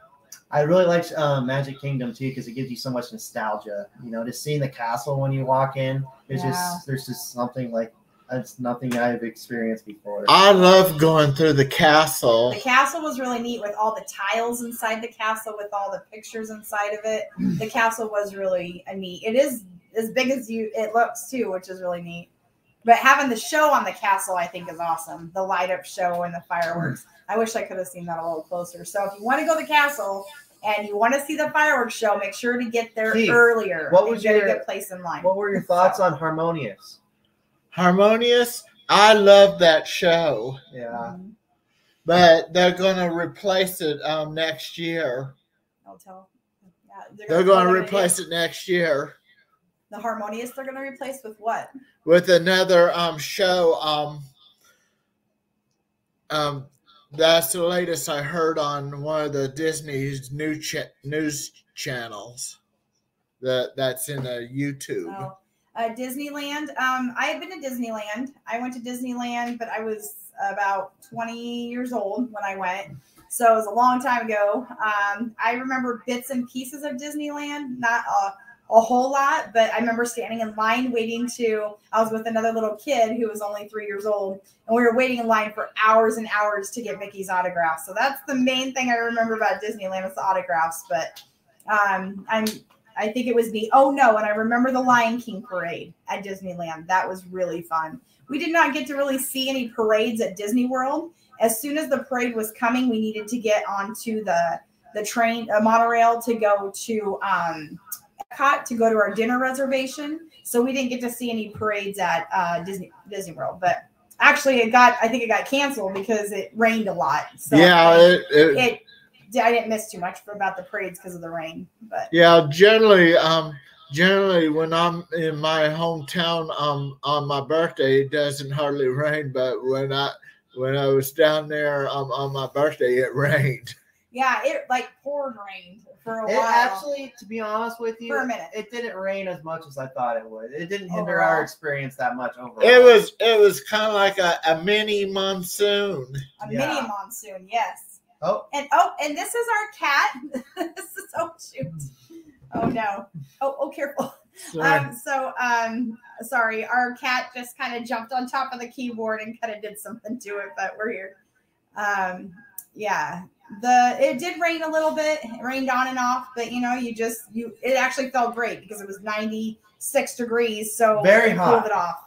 Speaker 3: I really liked um, Magic Kingdom too because it gives you so much nostalgia. You know, just seeing the castle when you walk in, there's
Speaker 2: Yeah.
Speaker 3: just there's just something like it's nothing I've experienced before.
Speaker 1: I love going through the castle.
Speaker 2: The castle was really neat with all the tiles inside the castle, with all the pictures inside of it. Mm. The castle was really a neat. It is as big as you it looks too, which is really neat. But having the show on the castle, I think, is awesome. The light up show and the fireworks. I wish I could have seen that a little closer. So if you want to go to the castle and you want to see the fireworks show, make sure to get there
Speaker 3: Keith,
Speaker 2: earlier.
Speaker 3: what was your-
Speaker 2: a good place in line?
Speaker 3: what were your thoughts on Harmonious?
Speaker 1: Harmonious, I love that show,
Speaker 3: Yeah,
Speaker 1: but they're going to replace it um, next year.
Speaker 2: I'll tell. Yeah,
Speaker 1: They're going to replace it next year
Speaker 2: the harmonious. They're going to replace with what?
Speaker 1: with another um, show. Um, um, that's the latest I heard on one of the Disney's new cha- news channels. That that's in uh, YouTube.
Speaker 2: Oh, uh, Disneyland. Um, I have been to Disneyland. I went to Disneyland, but I was about 20 years old when I went. So it was a long time ago. Um, I remember bits and pieces of Disneyland, not a, a whole lot, but I remember standing in line waiting to. I was with another little kid who was only three years old, and we were waiting in line for hours and hours to get Mickey's autograph. So that's the main thing I remember about Disneyland is the autographs. But um, I'm I think it was the oh no, and I remember the Lion King parade at Disneyland. That was really fun. We did not get to really see any parades at Disney World. As soon as the parade was coming, we needed to get onto the the train, a monorail to go to um, Epcot to go to our dinner reservation. So we didn't get to see any parades at uh, Disney Disney World. But actually, it got I think it got canceled because it rained a lot. So
Speaker 1: yeah, it, it,
Speaker 2: it I didn't miss too much for about the parades because of the rain. But
Speaker 1: yeah. Generally, um, generally when I'm in my hometown, um, on my birthday, it doesn't hardly rain. But when I when I was down there um, on my birthday, it rained.
Speaker 2: Yeah, it like poured rain for a
Speaker 3: it
Speaker 2: while.
Speaker 3: actually, to be honest with you,
Speaker 2: For a minute.
Speaker 3: it didn't rain as much as I thought it would. It didn't hinder
Speaker 2: Overall.
Speaker 3: our experience that much overall.
Speaker 1: It was it was kind of like a, a mini monsoon.
Speaker 2: a
Speaker 3: yeah.
Speaker 2: mini monsoon, yes.
Speaker 3: Oh,
Speaker 2: And oh, and this is our cat. this is oh shoot. Oh no. Oh oh careful.
Speaker 1: So,
Speaker 2: Um so um sorry, our cat just kind of jumped on top of the keyboard and kind of did something to it, but we're here. Um yeah. The it did rain a little bit, it rained on and off, but you know, you just you it actually felt great because it was 96 degrees, so
Speaker 3: Very hot.
Speaker 2: cooled it off.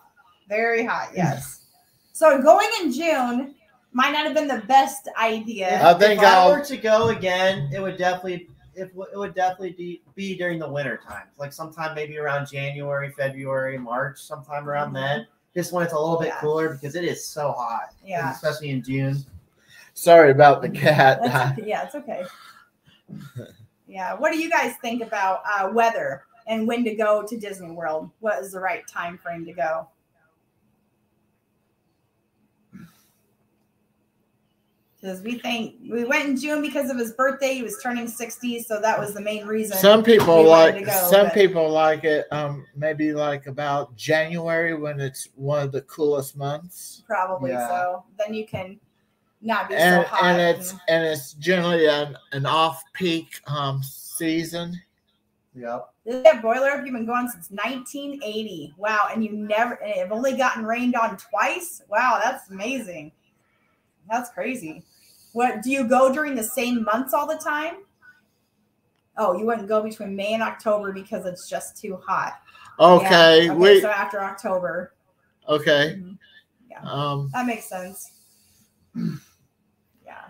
Speaker 2: Very hot, yes. so going in June might not have been the best idea.
Speaker 1: I think
Speaker 3: if I
Speaker 1: I'll-
Speaker 3: were to go again, it would definitely it, it would definitely be, be during the winter time, like sometime maybe around January, February, March, sometime around
Speaker 2: Mhm.
Speaker 3: then. Just when it's a little bit
Speaker 2: Yeah.
Speaker 3: cooler because it is so hot,
Speaker 2: Yeah.
Speaker 3: especially in June.
Speaker 1: Sorry about the cat.
Speaker 2: That's. Yeah, it's okay. Yeah. What do you guys think about uh, weather and when to go to Disney World? What is the right time frame to go? Because we think we went in June because of his birthday. He was turning 60, so that was the main reason.
Speaker 1: Some people like
Speaker 2: go,
Speaker 1: some
Speaker 2: but-
Speaker 1: people like it um maybe like about January when it's one of the coolest months.
Speaker 2: probably
Speaker 3: Yeah.
Speaker 2: so. Then you can not be
Speaker 1: And
Speaker 2: so hot.
Speaker 1: and it's and it's generally an, an off peak um season.
Speaker 3: Yep.
Speaker 2: That boiler up you've been going since 1980. Wow, and you never and have only gotten rained on twice. Wow, that's amazing. That's crazy. What do you go during the same months all the time? Oh, you wouldn't go between May and October because it's just too hot. Yeah.
Speaker 1: Okay, we
Speaker 2: so after October.
Speaker 1: okay.
Speaker 2: Mhm. Yeah,
Speaker 1: Um
Speaker 2: that makes sense. Yeah.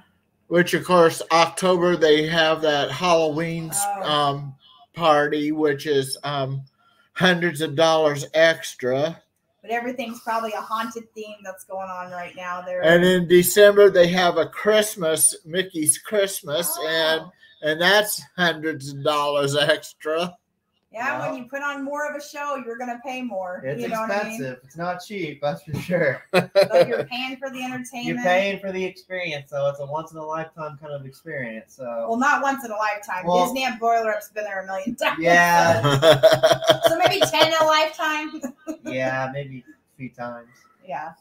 Speaker 1: which of course October they have that Halloween
Speaker 2: Oh.
Speaker 1: um party which is um hundreds of dollars extra.
Speaker 2: But everything's probably a haunted theme that's going on right now. There.
Speaker 1: And in December they have a Christmas Mickey's Christmas and
Speaker 2: Oh.
Speaker 1: and that's hundreds of dollars extra.
Speaker 2: Yeah, when you put on more of a show, you're gonna pay more.
Speaker 3: It's
Speaker 2: you know
Speaker 3: expensive.
Speaker 2: what I mean?
Speaker 3: It's not cheap, that's for sure.
Speaker 2: But you're paying for the entertainment.
Speaker 3: You're paying for the experience, so it's a once in a lifetime kind of experience. So
Speaker 2: Well, not once in a lifetime.
Speaker 3: Well-
Speaker 2: Disney and Boiler Up's been there a million times.
Speaker 3: Yeah.
Speaker 2: so maybe ten in a lifetime.
Speaker 3: yeah, maybe a few times.
Speaker 2: yeah.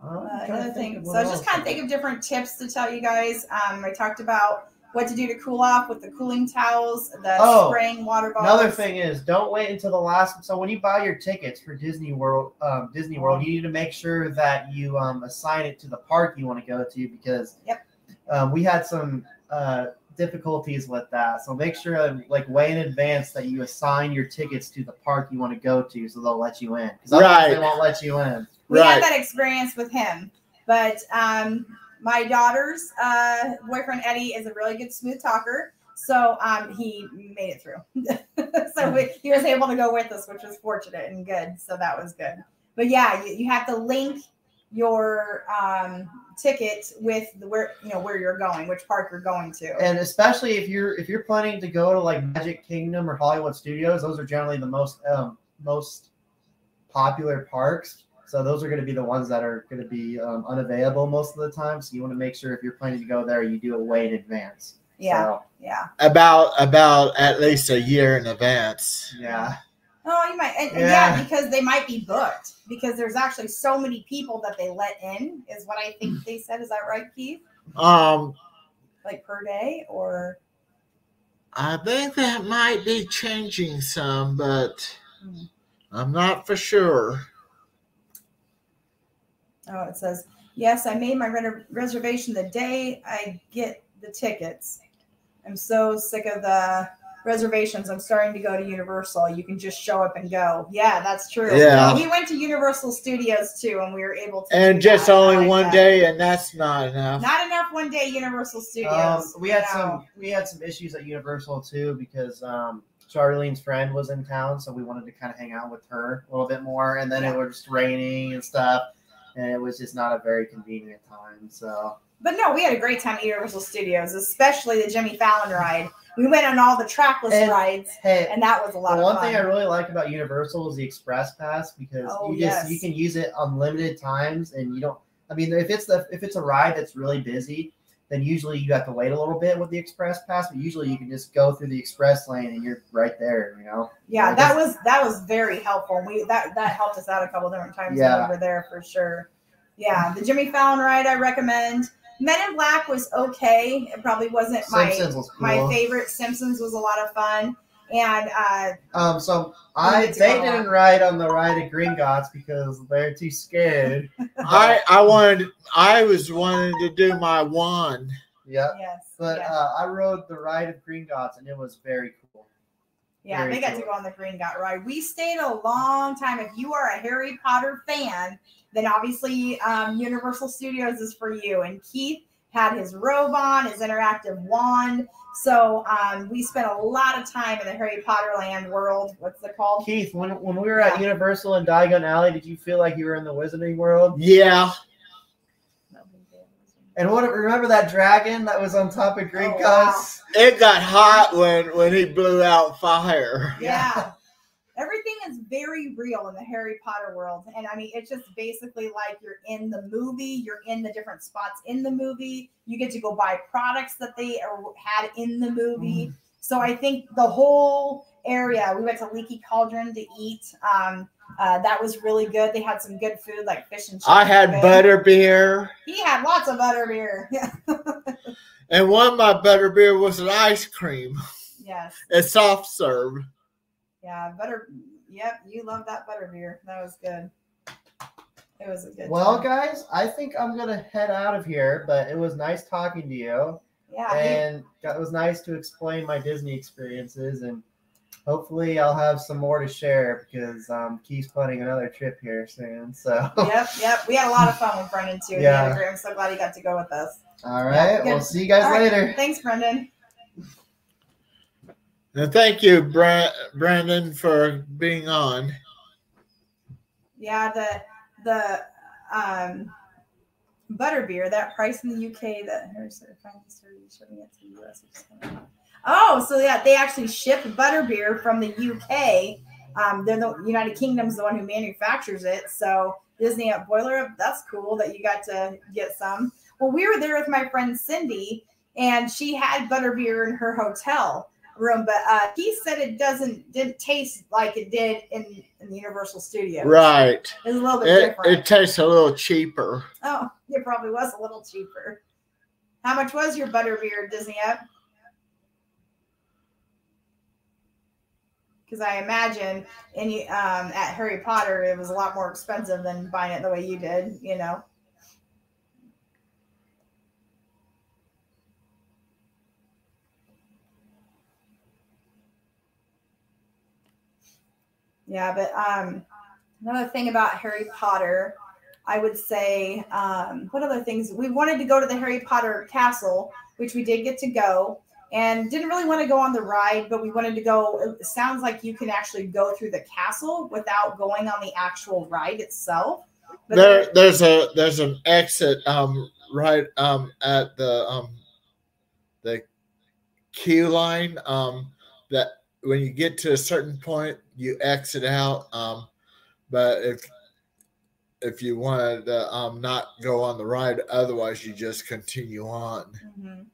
Speaker 2: Uh, another
Speaker 3: think
Speaker 2: thing. So I was just kind of think of different tips to tell you guys. Um, I talked about what to do to cool off with the cooling towels, the
Speaker 3: Oh,
Speaker 2: spraying water bottles.
Speaker 3: Another thing is, don't wait until the last. So when you buy your tickets for Disney World, um, Disney World, you need to make sure that you um, assign it to the park you want to go to because
Speaker 2: Yep.
Speaker 3: um, we had some uh, difficulties with that. So make sure, like, way in advance that you assign your tickets to the park you want to go to, so they'll let you in. Because otherwise, they won't let you in.
Speaker 2: we
Speaker 1: Right.
Speaker 2: had that experience with him. But um, my daughter's uh, boyfriend Eddie is a really good smooth talker, so um, he made it through. so we, he was able to go with us, which was fortunate and good. So that was good. But yeah, you, you have to link your um, ticket with the, where you know where you're going, which park you're going to.
Speaker 3: and especially if you're if you're planning to go to like Magic Kingdom or Hollywood Studios, those are generally the most um, most popular parks. So those are going to be the ones that are going to be um, unavailable most of the time. So you want to make sure if you're planning to go there, you do it way in advance.
Speaker 2: yeah,
Speaker 3: So,
Speaker 2: yeah.
Speaker 1: about about at least a year in advance.
Speaker 3: yeah.
Speaker 2: Oh, you might, and, and yeah.
Speaker 3: Yeah.
Speaker 2: because they might be booked because there's actually so many people that they let in, is what I think they said. Is that right, Keith?
Speaker 1: Um,
Speaker 2: Like per day, or
Speaker 1: I think that might be changing some, but
Speaker 2: Hmm.
Speaker 1: I'm not for sure.
Speaker 2: Oh, it says yes. I made my re- reservation the day I get the tickets. I'm so sick of the reservations. I'm starting to go to Universal. You can just show up and go. Yeah, that's true.
Speaker 1: Yeah.
Speaker 2: we went to Universal Studios too, and we were able to.
Speaker 1: And just
Speaker 2: that.
Speaker 1: Only
Speaker 2: like
Speaker 1: one
Speaker 2: that.
Speaker 1: day, and that's not enough.
Speaker 2: Not enough one day Universal
Speaker 3: Um,
Speaker 2: Studios.
Speaker 3: we had
Speaker 2: No.
Speaker 3: some we had some issues at Universal too because um, Charlene's friend was in town, so we wanted to kind of hang out with her a little bit more. And then it was just raining and stuff, and it was just not a very convenient time. So
Speaker 2: But no, we had a great time at Universal Studios, especially the Jimmy Fallon ride. We went on all the trackless
Speaker 3: And-
Speaker 2: rides,
Speaker 3: hey,
Speaker 2: and that was a lot
Speaker 3: the one
Speaker 2: fun.
Speaker 3: thing I really like about Universal is the Express Pass because
Speaker 2: Oh,
Speaker 3: you just
Speaker 2: yes.
Speaker 3: you can use it unlimited times, and you don't. I mean, if it's the if it's a ride that's really busy, then usually you have to wait a little bit with the Express Pass. But usually you can just go through the Express lane and you're right there. You know.
Speaker 2: yeah, that was that was very helpful. We that that helped us out a couple different times when we were there for sure. Yeah, the Jimmy Fallon ride I recommend. Men in Black was okay. It probably wasn't my
Speaker 3: was cool.
Speaker 2: my favorite. Simpsons was a lot of fun, and uh,
Speaker 3: Um, so I they didn't ride on the ride at Gringotts because they're too scared.
Speaker 1: I I wanted I was wanting to do my wand.
Speaker 3: yeah,
Speaker 2: yes,
Speaker 3: but
Speaker 2: yes.
Speaker 3: uh, I rode the ride of Gringotts and it was very cool.
Speaker 2: Yeah,
Speaker 3: Very
Speaker 2: they got to go on the Gringotts ride. We stayed a long time. If you are a Harry Potter fan, then obviously um, Universal Studios is for you. And Keith had his robe on, his interactive wand. So um, we spent a lot of time in the Harry Potter land world. What's it called?
Speaker 3: Keith, when when we were at Universal and Diagon Alley, did you feel like you were in the Wizarding World?
Speaker 1: Yeah,
Speaker 3: And what remember that dragon that was on top of Green
Speaker 2: Oh, wow.
Speaker 1: It got hot when when he blew out fire.
Speaker 2: Yeah. Everything is very real in the Harry Potter world. And I mean, it's just basically like you're in the movie, you're in the different spots in the movie. You get to go buy products that they had in the movie. So I think the whole area, we went to Leaky Cauldron to eat. Um, uh, that was really good. They had some good food like fish and chips.
Speaker 1: I had
Speaker 2: Good.
Speaker 1: butter beer,
Speaker 2: He had lots of butter beer. Yeah.
Speaker 1: and one of my butter beer was an ice cream,
Speaker 2: yes.
Speaker 1: a soft serve.
Speaker 2: Yeah. Butter. Yep. You love that butter beer. That was good. It was a good.
Speaker 3: Well,
Speaker 2: time.
Speaker 3: guys, I think I'm gonna head out of here, but it was nice talking to you.
Speaker 2: Yeah.
Speaker 3: and it was nice to explain my Disney experiences and hopefully I'll have some more to share because um, Keith's planning another trip here soon. So
Speaker 2: yep, yep. We had a lot of fun with Brendan too.
Speaker 3: Yeah.
Speaker 2: I'm so glad he got to go with us.
Speaker 3: all right,
Speaker 2: Yeah,
Speaker 3: we'll see you guys
Speaker 2: All right.
Speaker 3: later.
Speaker 2: Thanks, Brendan.
Speaker 1: And thank you, Bra- Brandon, for being on.
Speaker 2: Yeah, the the um butterbeer, that price in the UK that it to the US. Oh, so yeah, they actually ship butterbeer from the UK. Um, they're the United Kingdom's the one who manufactures it. So Disney at Boiler, that's cool that you got to get some. Well, we were there with my friend Cindy, and she had butterbeer in her hotel room, but uh, he said it doesn't didn't taste like it did in, in the Universal Studios.
Speaker 1: Right.
Speaker 2: It's a little bit
Speaker 1: It,
Speaker 2: different.
Speaker 1: it tastes a little cheaper.
Speaker 2: oh, it probably was a little cheaper. How much was your butterbeer Disney up? Because I imagine any um, at Harry Potter it was a lot more expensive than buying it the way you did. You know. Yeah, but um, another thing about Harry Potter, I would say, um, what other things? We wanted to go to the Harry Potter castle, which we did get to go, and didn't really want to go on the ride, but we wanted to go. It sounds like you can actually go through the castle without going on the actual ride itself. But
Speaker 1: There, there's a there's an exit um right um at the um the queue line um that when you get to a certain point you exit out um but if if you wanted to um not go on the ride otherwise you just continue on
Speaker 2: Mhm.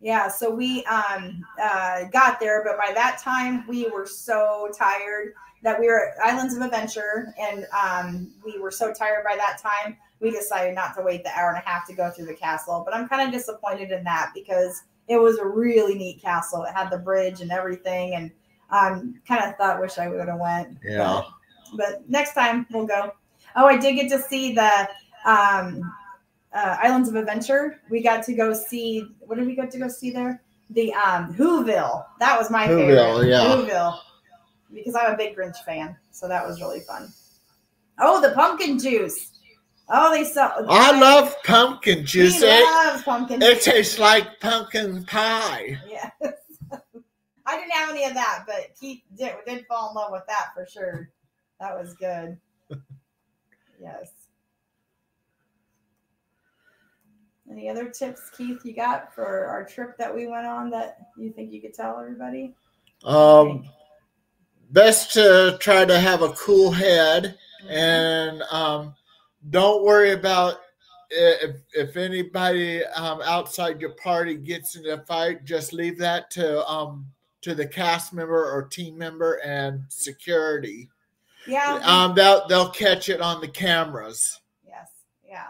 Speaker 2: Yeah, so we um uh got there, but by that time we were so tired that we were at Islands of Adventure and um we were so tired by that time we decided not to wait the hour and a half to go through the castle. But I'm kind of disappointed in that because it was a really neat castle. It had the bridge and everything and um kind of thought wish I would have went.
Speaker 1: Yeah.
Speaker 2: But, but next time we'll go. Oh, I did get to see the um uh, Islands of Adventure. We got to go see. What did we get to go see there? The um Whoville. That was my
Speaker 1: Whoville,
Speaker 2: favorite.
Speaker 1: yeah.
Speaker 2: Whoville, because I'm a big Grinch fan, so that was really fun. Oh, the pumpkin juice. Oh, they sell.
Speaker 1: i love pumpkin
Speaker 2: He
Speaker 1: juice it,
Speaker 2: loves pumpkin
Speaker 1: it
Speaker 2: juice.
Speaker 1: tastes like pumpkin pie
Speaker 2: Yes. I didn't have any of that, but Keith did, did fall in love with that for sure. That was good. yes. Any other tips, Keith, you got for our trip that we went on that you think you could tell everybody?
Speaker 1: um best to try to have a cool head and um, don't worry about if, if anybody um, outside your party gets in a fight just leave that to um, to the cast member or team member and security
Speaker 2: yeah.
Speaker 1: um, they'll, they'll catch it on the cameras
Speaker 2: Yes. Yeah.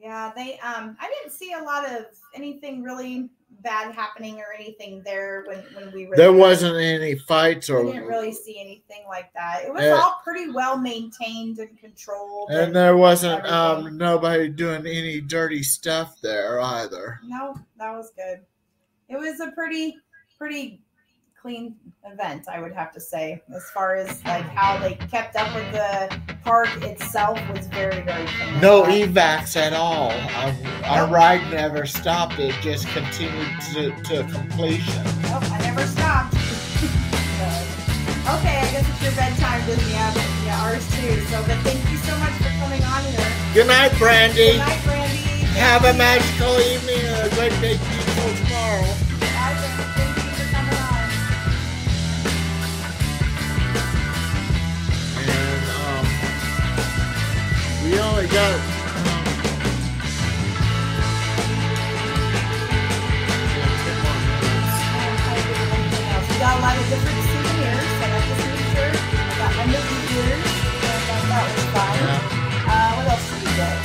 Speaker 2: Yeah. They um I didn't see a lot of anything really bad happening or anything there when when we were
Speaker 1: there
Speaker 2: there.
Speaker 1: wasn't any fights or
Speaker 2: We didn't really see anything like that. It was
Speaker 1: Uh,
Speaker 2: all pretty well maintained and controlled.
Speaker 1: and there wasn't
Speaker 2: everything.
Speaker 1: um, nobody doing any dirty stuff there either
Speaker 2: no, that was good. It was a pretty, pretty clean event, I would have to say. As far as like how they kept up with the park itself was very, very clean.
Speaker 1: No evacs at all. Our, our ride never stopped. It just continued to, to completion.
Speaker 2: Nope, I never stopped. So, okay, I guess it's your bedtime, Disney. Yeah, yeah, ours too. So, but thank you so much for coming on here.
Speaker 1: Good night, Brandy.
Speaker 2: Good night, Brandy.
Speaker 1: Have a magical evening and a great beautiful tomorrow. We only got
Speaker 2: We got a lot of different souvenirs, and I just made sure I got my Mickey ears, and that was fun. Uh, what else did we get?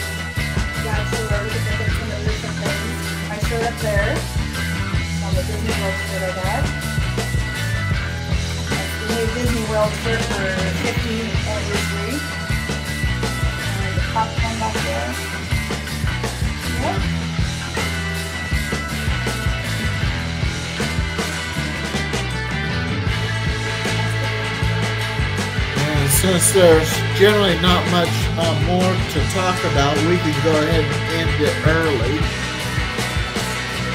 Speaker 2: Got to where some of the different things. My shirt up there, on the Disney World shirt I got. That's Disney World shirt for 15 and 23 back there.
Speaker 1: Since there's generally not much uh, more to talk about, we can go ahead and end it early.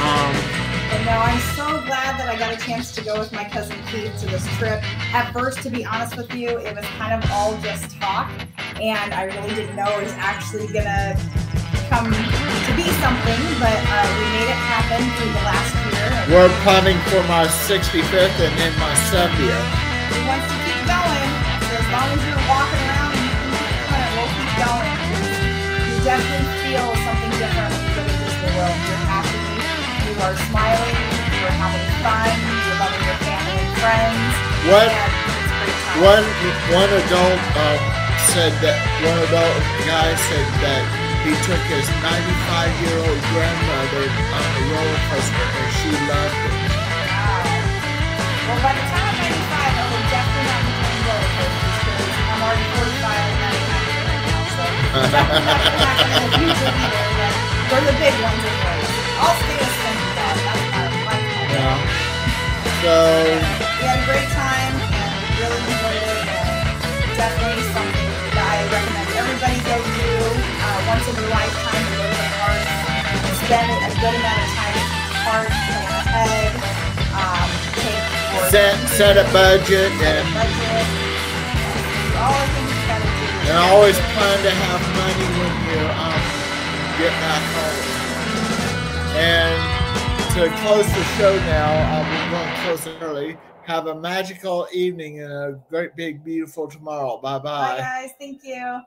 Speaker 1: Um,
Speaker 2: and now I'm so glad that I got a chance to go with my cousin Keith to this trip. At first, to be honest with you, it was kind of all just talk and I really didn't know it was actually gonna come to be something. But uh, we made it happen through the last year.
Speaker 1: we're planning for my 65th and then my 70th.
Speaker 2: He wants to keep going. So as long as you're walking around and you can keep doing it, we'll keep going. You definitely feel something different when you go to Disney World. You're happy, you are smiling, you're having fun, you're loving your family and friends.
Speaker 1: What
Speaker 2: And it's a great time.
Speaker 1: one one adult um, said that one adult guy said that he took his 95 year old grandmother on a roller coaster and she loved it.
Speaker 2: Wow. Well, by the time I'm 95, I will definitely not be playing roller coasters because I'm already 45 and 99 right now. So definitely not going to in the future either. But they're the big ones anyways. I'll stay a spending dog. That's my, my.
Speaker 1: Yeah. So
Speaker 2: we had a great time and really enjoyed it. And definitely something I recommend everybody go do uh, once in their lifetime to go to the park. Spend a good amount of time at the park, plan ahead, um, take
Speaker 1: set set a budget
Speaker 2: set a
Speaker 1: and
Speaker 2: budget. Do all the things you gotta do.
Speaker 1: and always plan to have money when you um get back home. And to close the show now, um, we're going to close it early. Have a magical evening and a great big beautiful tomorrow. Bye
Speaker 2: Bye
Speaker 1: bye.
Speaker 2: guys, thank you.